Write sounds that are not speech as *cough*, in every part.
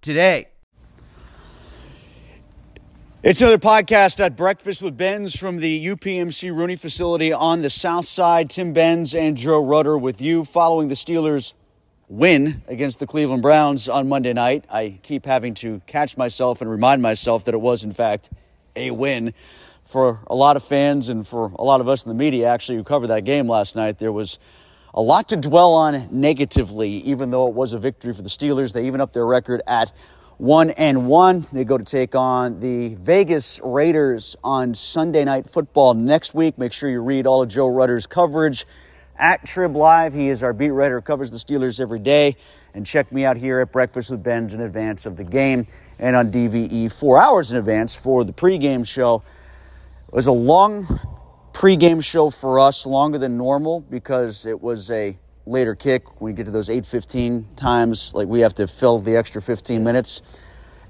today. It's another podcast at Breakfast with Benz from the UPMC Rooney facility on the south side. Tim Benz and Joe Rutter with you following the Steelers' win against the Cleveland Browns on Monday night. I keep having to catch myself and remind myself that it was, in fact, a win. For a lot of fans and for a lot of us in the media, actually, who covered that game last night, there was a lot to dwell on negatively, even though it was a victory for the Steelers. They even up their record at one and one. They go to take on the Vegas Raiders on Sunday Night Football next week. Make sure you read all of Joe Rutter's coverage at Trib Live. He is our beat writer, covers the Steelers every day. And check me out here at Breakfast with Benz in advance of the game and on DVE four hours in advance for the pregame show. It was a long pregame show for us, longer than normal because it was a later kick. When we get to those 8:15 times, like we have to fill the extra 15 minutes.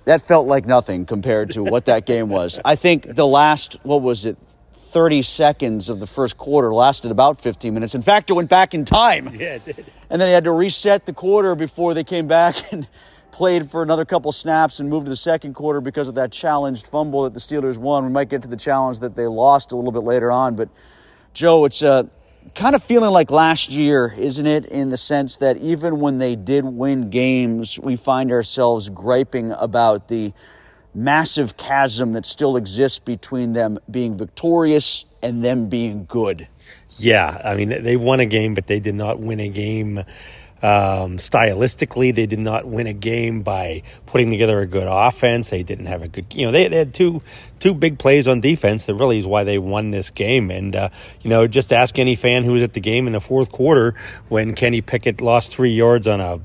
That felt like nothing compared to what that game was. I think the last what was it 30 seconds of the first quarter lasted about 15 minutes. In fact, it went back in time. Yeah, it did. And then they had to reset the quarter before they came back *laughs* and played for another couple snaps and moved to the second quarter because of that challenged fumble that the Steelers won. We might get to the challenge that they lost a little bit later on, but Joe, it's uh, kind of feeling like last year, isn't it? In the sense that even when they did win games, we find ourselves griping about the massive chasm that still exists between them being victorious and them being good. Yeah, I mean, they won a game, but they did not win a game um, stylistically, they did not win a game by putting together a good offense. They didn't have a good, you know, they, they had two two big plays on defense. That really is why they won this game. And uh, you know, just ask any fan who was at the game in the fourth quarter when Kenny Pickett lost three yards on a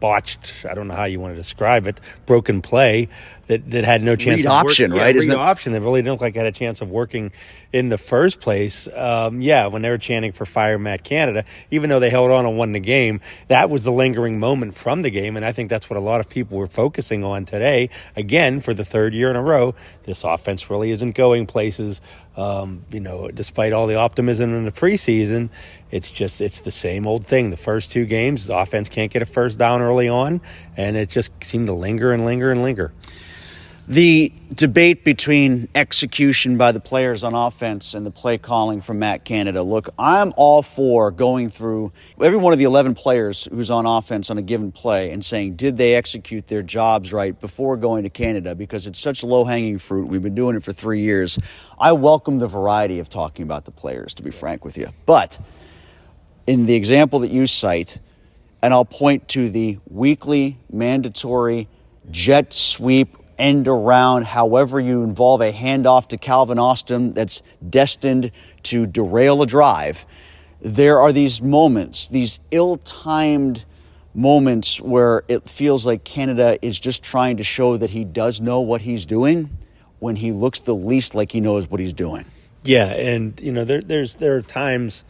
botched, I don't know how you want to describe it, broken play that, that had no chance read of option, working. right? Yeah, Isn't read option that really didn't look like it had a chance of working in the first place. Um, yeah, when they were chanting for fire Matt Canada, even though they held on and won the game, that was the lingering moment from the game. And I think that's what a lot of people were focusing on today. Again, for the third year in a row, this offense really isn't going places. Um, you know, despite all the optimism in the preseason, it's just it's the same old thing. The first two games, the offense can't get a first down early on, and it just seemed to linger and linger and linger. The debate between execution by the players on offense and the play calling from Matt Canada. Look, I'm all for going through every one of the 11 players who's on offense on a given play and saying, did they execute their jobs right before going to Canada? Because it's such low hanging fruit. We've been doing it for three years. I welcome the variety of talking about the players, to be frank with you. But in the example that you cite, and I'll point to the weekly mandatory jet sweep end around, however you involve a handoff to Calvin Austin that's destined to derail a drive. There are these moments, these ill timed moments where it feels like Canada is just trying to show that he does know what he's doing when he looks the least like he knows what he's doing. Yeah, and you know there there's there are times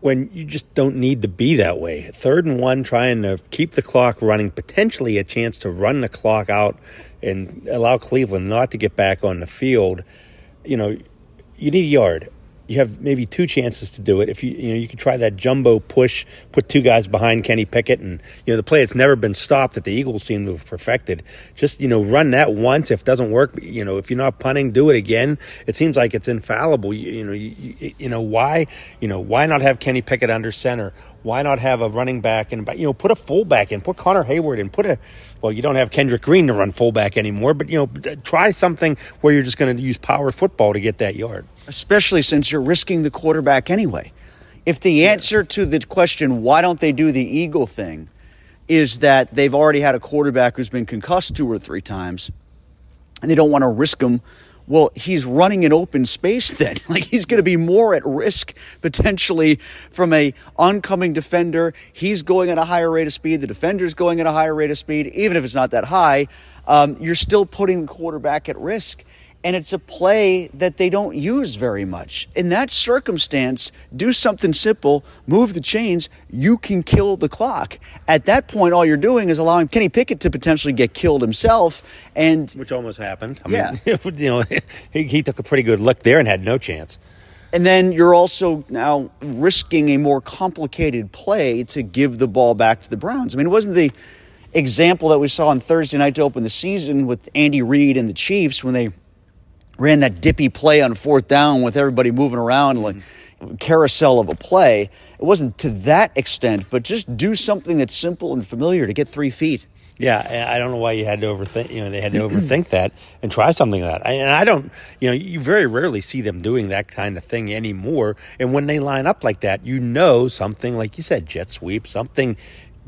when you just don't need to be that way. Third and one, trying to keep the clock running, potentially a chance to run the clock out and allow Cleveland not to get back on the field. You know, you need a yard. You have maybe two chances to do it. If you you know you can try that jumbo push, put two guys behind Kenny Pickett, and you know the play that's never been stopped that the Eagles seem to have perfected. Just you know run that once. If it doesn't work, you know if you're not punting, do it again. It seems like it's infallible. You, you know you, you, you know why you know why not have Kenny Pickett under center? Why not have a running back and you know put a fullback in, put Connor Heyward in, put a well you don't have Kendrick Green to run fullback anymore, but you know try something where you're just going to use power football to get that yard especially since you're risking the quarterback anyway. If the answer to the question, why don't they do the Eagle thing, is that they've already had a quarterback who's been concussed two or three times, and they don't want to risk him Well, he's running in open space then. *laughs* Like he's going to be more at risk potentially from a oncoming defender. He's going at a higher rate of speed. The defender's going at a higher rate of speed. Even if it's not that high, um, you're still putting the quarterback at risk and it's a play that they don't use very much. In that circumstance, do something simple, move the chains, you can kill the clock. At that point, all you're doing is allowing Kenny Pickett to potentially get killed himself, and which almost happened. I Yeah. mean, *laughs* you know, he, he took a pretty good look there and had no chance. and then you're also now risking a more complicated play to give the ball back to the Browns. I mean, it wasn't the example that we saw on Thursday night to open the season with Andy Reid and the Chiefs when they ran that dippy play on fourth down with everybody moving around like carousel of a play. It wasn't to that extent, but just do something that's simple and familiar to get three feet. Yeah, I don't know why you had to overthink. You know, they had to overthink that and try something like that. And I don't. You know, you very rarely see them doing that kind of thing anymore. And when they line up like that, you know something like you said, jet sweep, something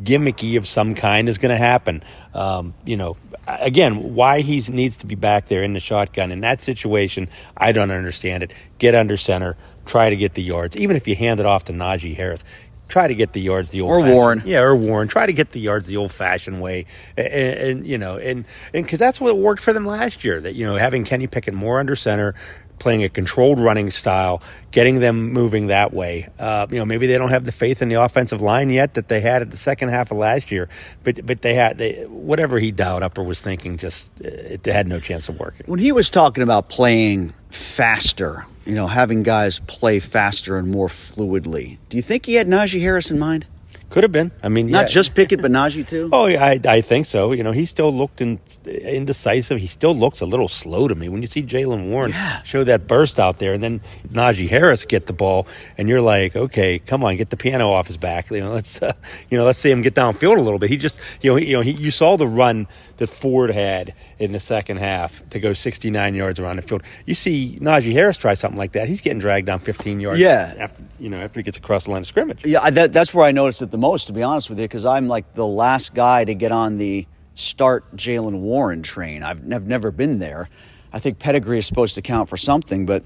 gimmicky of some kind is going to happen. Um, you know, again, why he needs to be back there in the shotgun in that situation, I don't understand it. Get under center, try to get the yards, even if you hand it off to Najee Harris. Try to get the yards the old Or Warren. yeah, or Warren. Try to get the yards the old-fashioned way, and, and you know, and and because that's what worked for them last year. That you know, having Kenny Pickett more under center, playing a controlled running style, getting them moving that way. Uh, you know, maybe they don't have the faith in the offensive line yet that they had at the second half of last year, but but they had they whatever he dialed up or was thinking, just it had no chance of working. When he was talking about playing faster, you know, having guys play faster and more fluidly, do you think he had Najee Harris in mind? Could have been. I mean, Not yeah. just Pickett, but *laughs* Najee too? Oh, yeah, I, I think so. You know, he still looked in, indecisive. He still looks a little slow to me. When you see Jaylen Warren show that burst out there, and then Najee Harris get the ball, and you're like, okay, come on, get the piano off his back. You know, let's *laughs* uh, you know, let's see him get downfield a little bit. He just, you know, he, you know, he, you saw the run that Ford had in the second half to go 69 yards around the field. You see Najee Harris try something like that, he's getting dragged down 15 yards. Yeah. after, you know, after he gets across the line of scrimmage. Yeah, that, that's where I noticed it the most, to be honest with you, because I'm like the last guy to get on the start Jaylen Warren train. I've, nev- never been there. I think pedigree is supposed to count for something, but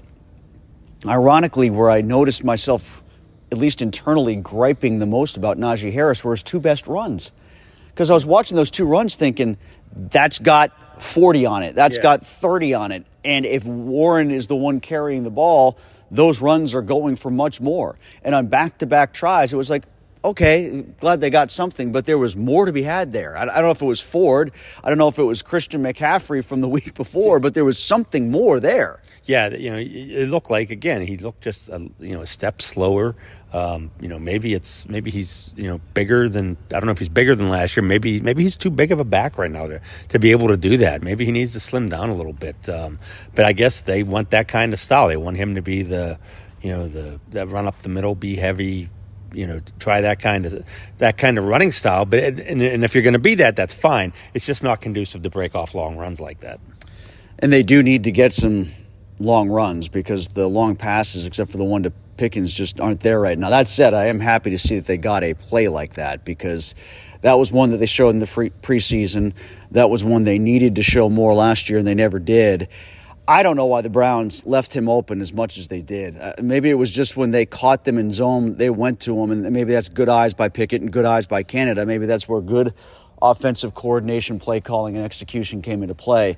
ironically, where I noticed myself, at least internally, griping the most about Najee Harris were his two best runs. Because I was watching those two runs thinking, that's got 40 on it, That's Yeah. got 30 on it. And if Warren is the one carrying the ball, those runs are going for much more. And on back to back tries, it was like, okay, glad they got something, but there was more to be had there. I, don't know if it was Ford. I don't know if it was Christian McCaffrey from the *laughs* week before, but there was something more there. Yeah, you know, it looked like again he looked just a, you know a step slower. Um, you know, maybe it's maybe he's you know bigger than I don't know if he's bigger than last year. Maybe maybe he's too big of a back right now to to be able to do that. Maybe he needs to slim down a little bit. Um, but I guess they want that kind of style. They want him to be the you know the that run up the middle, be heavy. You know, try that kind of that kind of running style. But and, and if you're going to be that, that's fine. It's just not conducive to break off long runs like that. And they do need to get some long runs because the long passes, except for the one to Pickens, just aren't there right now. That said, I am happy to see that they got a play like that because that was one that they showed in the free preseason. That was one they needed to show more last year, and they never did. I don't know why the Browns left him open as much as they did. Uh, maybe it was just when they caught them in zone, they went to him, and maybe that's good eyes by Pickett and good eyes by Canada. Maybe that's where good offensive coordination, play calling, and execution came into play.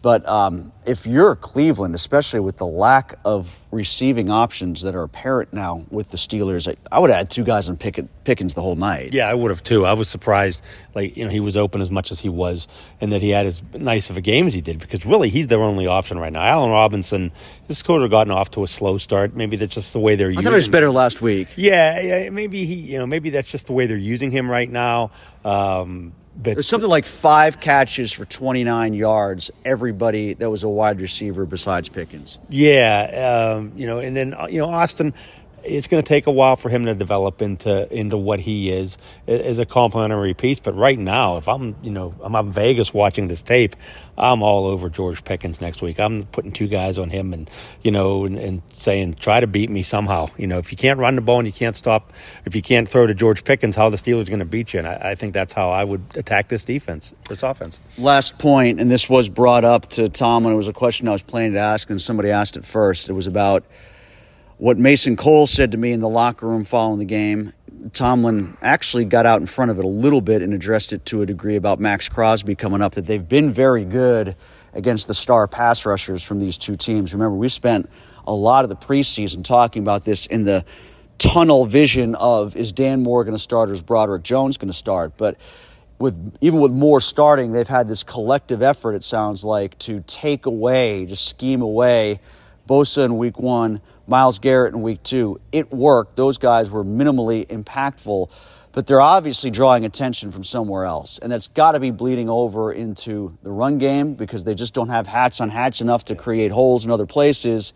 But um, if you're Cleveland, especially with the lack of receiving options that are apparent now with the Steelers, I, I would add two guys on Pickett, Pickens the whole night. Yeah, I would have too. I was surprised, like you know, he was open as much as he was, and that he had as nice of a game as he did. Because really, he's their only option right now. Allen Robinson, this quarter gotten off to a slow start. Maybe that's just the way they're using him. I using. thought it was better last week. Yeah, yeah, maybe he, you know, maybe that's just the way they're using him right now. Um, but There's something like five catches for 29 yards. Everybody that was a wide receiver besides Pickens. Yeah, um, you know, and then uh, you know Austin it's going to take a while for him to develop into into what he is as a complementary piece. But right now, if I'm you know I'm in Vegas watching this tape, I'm all over George Pickens next week. I'm putting two guys on him and you know and, and saying try to beat me somehow. You know if you can't run the ball and you can't stop, if you can't throw to George Pickens, how the Steelers going to beat you? And I, I think that's how I would attack this defense, this offense. Last point, and this was brought up to Tom when it was a question I was planning to ask, and somebody asked it first. It was about what Mason Cole said to me in the locker room following the game. Tomlin actually got out in front of it a little bit and addressed it to a degree about Maxx Crosby coming up, that they've been very good against the star pass rushers from these two teams. Remember, we spent a lot of the preseason talking about this in the tunnel vision of is Dan Moore going to start or is Broderick Jones going to start? But with even with Moore starting, they've had this collective effort, it sounds like, to take away, just scheme away Bosa in week one, Myles Garrett in week two. It worked. Those guys were minimally impactful, but they're obviously drawing attention from somewhere else. And that's got to be bleeding over into the run game because they just don't have hats on hats enough to create holes in other places.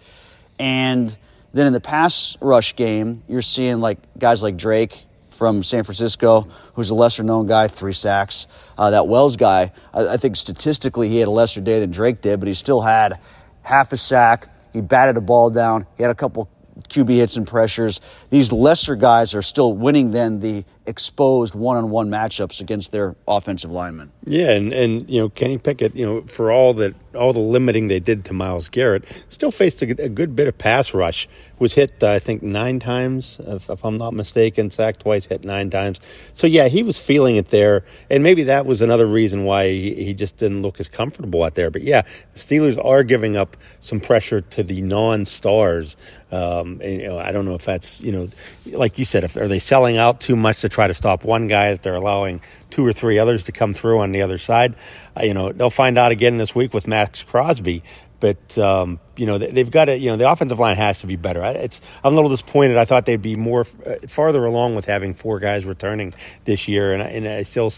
And then in the pass rush game, you're seeing like guys like Drake from San Francisco, who's a lesser known guy, three sacks. Uh, that Wells guy, I, I think statistically he had a lesser day than Drake did, but he still had half a sack, he batted a ball down. He had a couple QB hits and pressures. These lesser guys are still winning than the exposed one-on-one matchups against their offensive linemen. Yeah, and, and you know Kenny Pickett, you know for all that all the limiting they did to Myles Garrett, still faced a, a good bit of pass rush. Was hit uh, I think nine times, if, if, I'm not mistaken, sacked twice, hit nine times. So yeah, he was feeling it there, and maybe that was another reason why he, he just didn't look as comfortable out there. But yeah, the Steelers are giving up some pressure to the non-stars. Um, and, you know, I don't know if that's you know, like you said, if are they selling out too much to try to stop one guy that they're allowing two or three others to come through on the other side. Uh, you know, they'll find out again this week with Maxx Crosby. But um, you know they've got to. You know the offensive line has to be better. It's I'm a little disappointed. I thought they'd be more uh, farther along with having four guys returning this year, and, and I still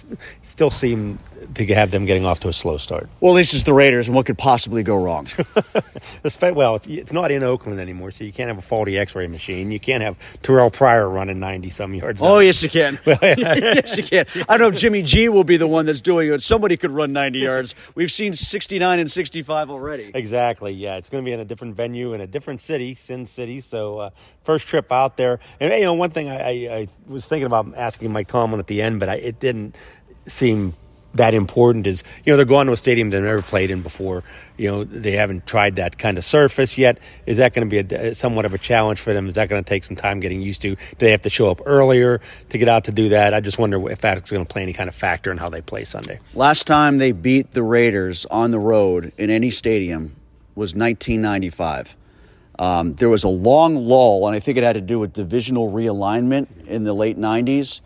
still seem to have them getting off to a slow start. Well, this is the Raiders, and what could possibly go wrong? *laughs* well, it's not in Oakland anymore, so you can't have a faulty X-ray machine. You can't have Terrelle Pryor running 90 some yards. Oh, yes, you can. *laughs* *laughs* yes, you can. I don't know if Jimmy G will be the one that's doing it. Somebody could run 90 yards. We've seen 69 and 65 already. Exactly. Yeah, it's going to be in a different venue in a different city, Sin City. So uh, first trip out there, and you know, one thing I, I, I was thinking about asking Mike Tomlin at the end, but I, it didn't seem that important is you know they're going to a stadium they've never played in before. You know they haven't tried that kind of surface yet. Is that going to be a, somewhat of a challenge for them? Is that going to take some time getting used to? Do they have to show up earlier to get out to do that? I just wonder if that's going to play any kind of factor in how they play sunday. Last time they beat the raiders on the road in any stadium was 1995 um, there was a long lull and i think it had to do with divisional realignment in the late 90s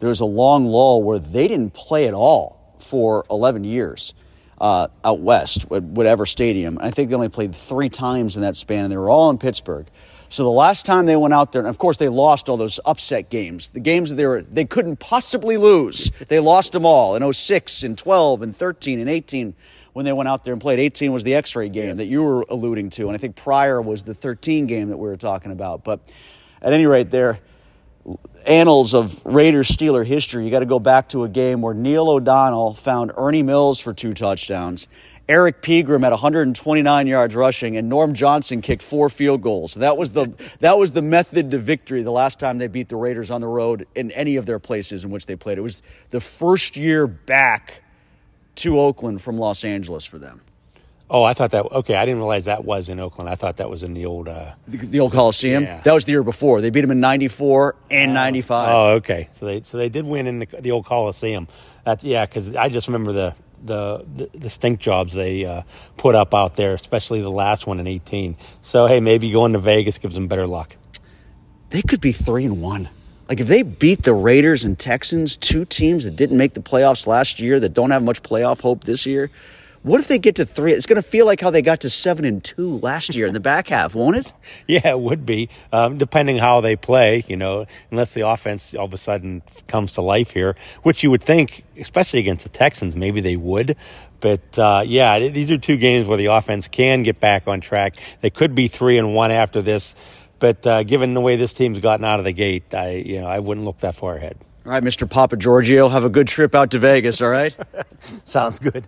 there was a long lull where they didn't play at all for 11 years uh, out west, at whatever stadium. I think they only played three times in that span, and they were all in Pittsburgh. So the last time they went out there, and of course they lost all those upset games, the games that they were they couldn't possibly lose. They lost them all in 06 and 12 and 13 and 18 when they went out there and played. 18 was the X-ray game yes. that you were alluding to, and I think Pryor was the 13 game that we were talking about. But at any rate, there annals of Raiders Steeler history, you got to go back to a game where Neil O'Donnell found Ernie Mills for two touchdowns. Erric Pegram had 129 yards rushing, and Norm Johnson kicked four field goals. That was the that was the method to victory. The last time they beat the Raiders on the road in any of their places in which they played, it was the first year back to Oakland from Los Angeles for them. Oh, I thought that. Okay, I didn't realize that was in Oakland. I thought that was in the old uh, the, the, old Coliseum. Yeah. That was the year before. They beat them in '94 and '95. Oh, okay. So they so they did win in the, the old Coliseum. That's yeah, because I just remember the the, the, the stink jobs they uh, put up out there, especially the last one in '18. So hey, maybe going to Vegas gives them better luck. They could be three and one. Like if they beat the Raiders and Texans, two teams that didn't make the playoffs last year, that don't have much playoff hope this year what if they get to three? It's going to feel like how they got to seven and two last year in the back half, won't it? *laughs* Yeah, it would be, um, depending how they play. You know, unless the offense all of a sudden comes to life here, which you would think, especially against the Texans, maybe they would. But uh, yeah, these are two games where the offense can get back on track. They could be three and one after this. But uh, given the way this team's gotten out of the gate, I you know I wouldn't look that far ahead. All right, Mr. Papa Giorgio, have a good trip out to Vegas. All right. *laughs* Sounds good.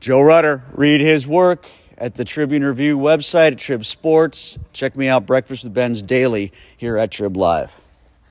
Joe Rutter, read his work at the Tribune Review website at Trib Sports. Check me out, Breakfast with Benz daily here at Trib Live.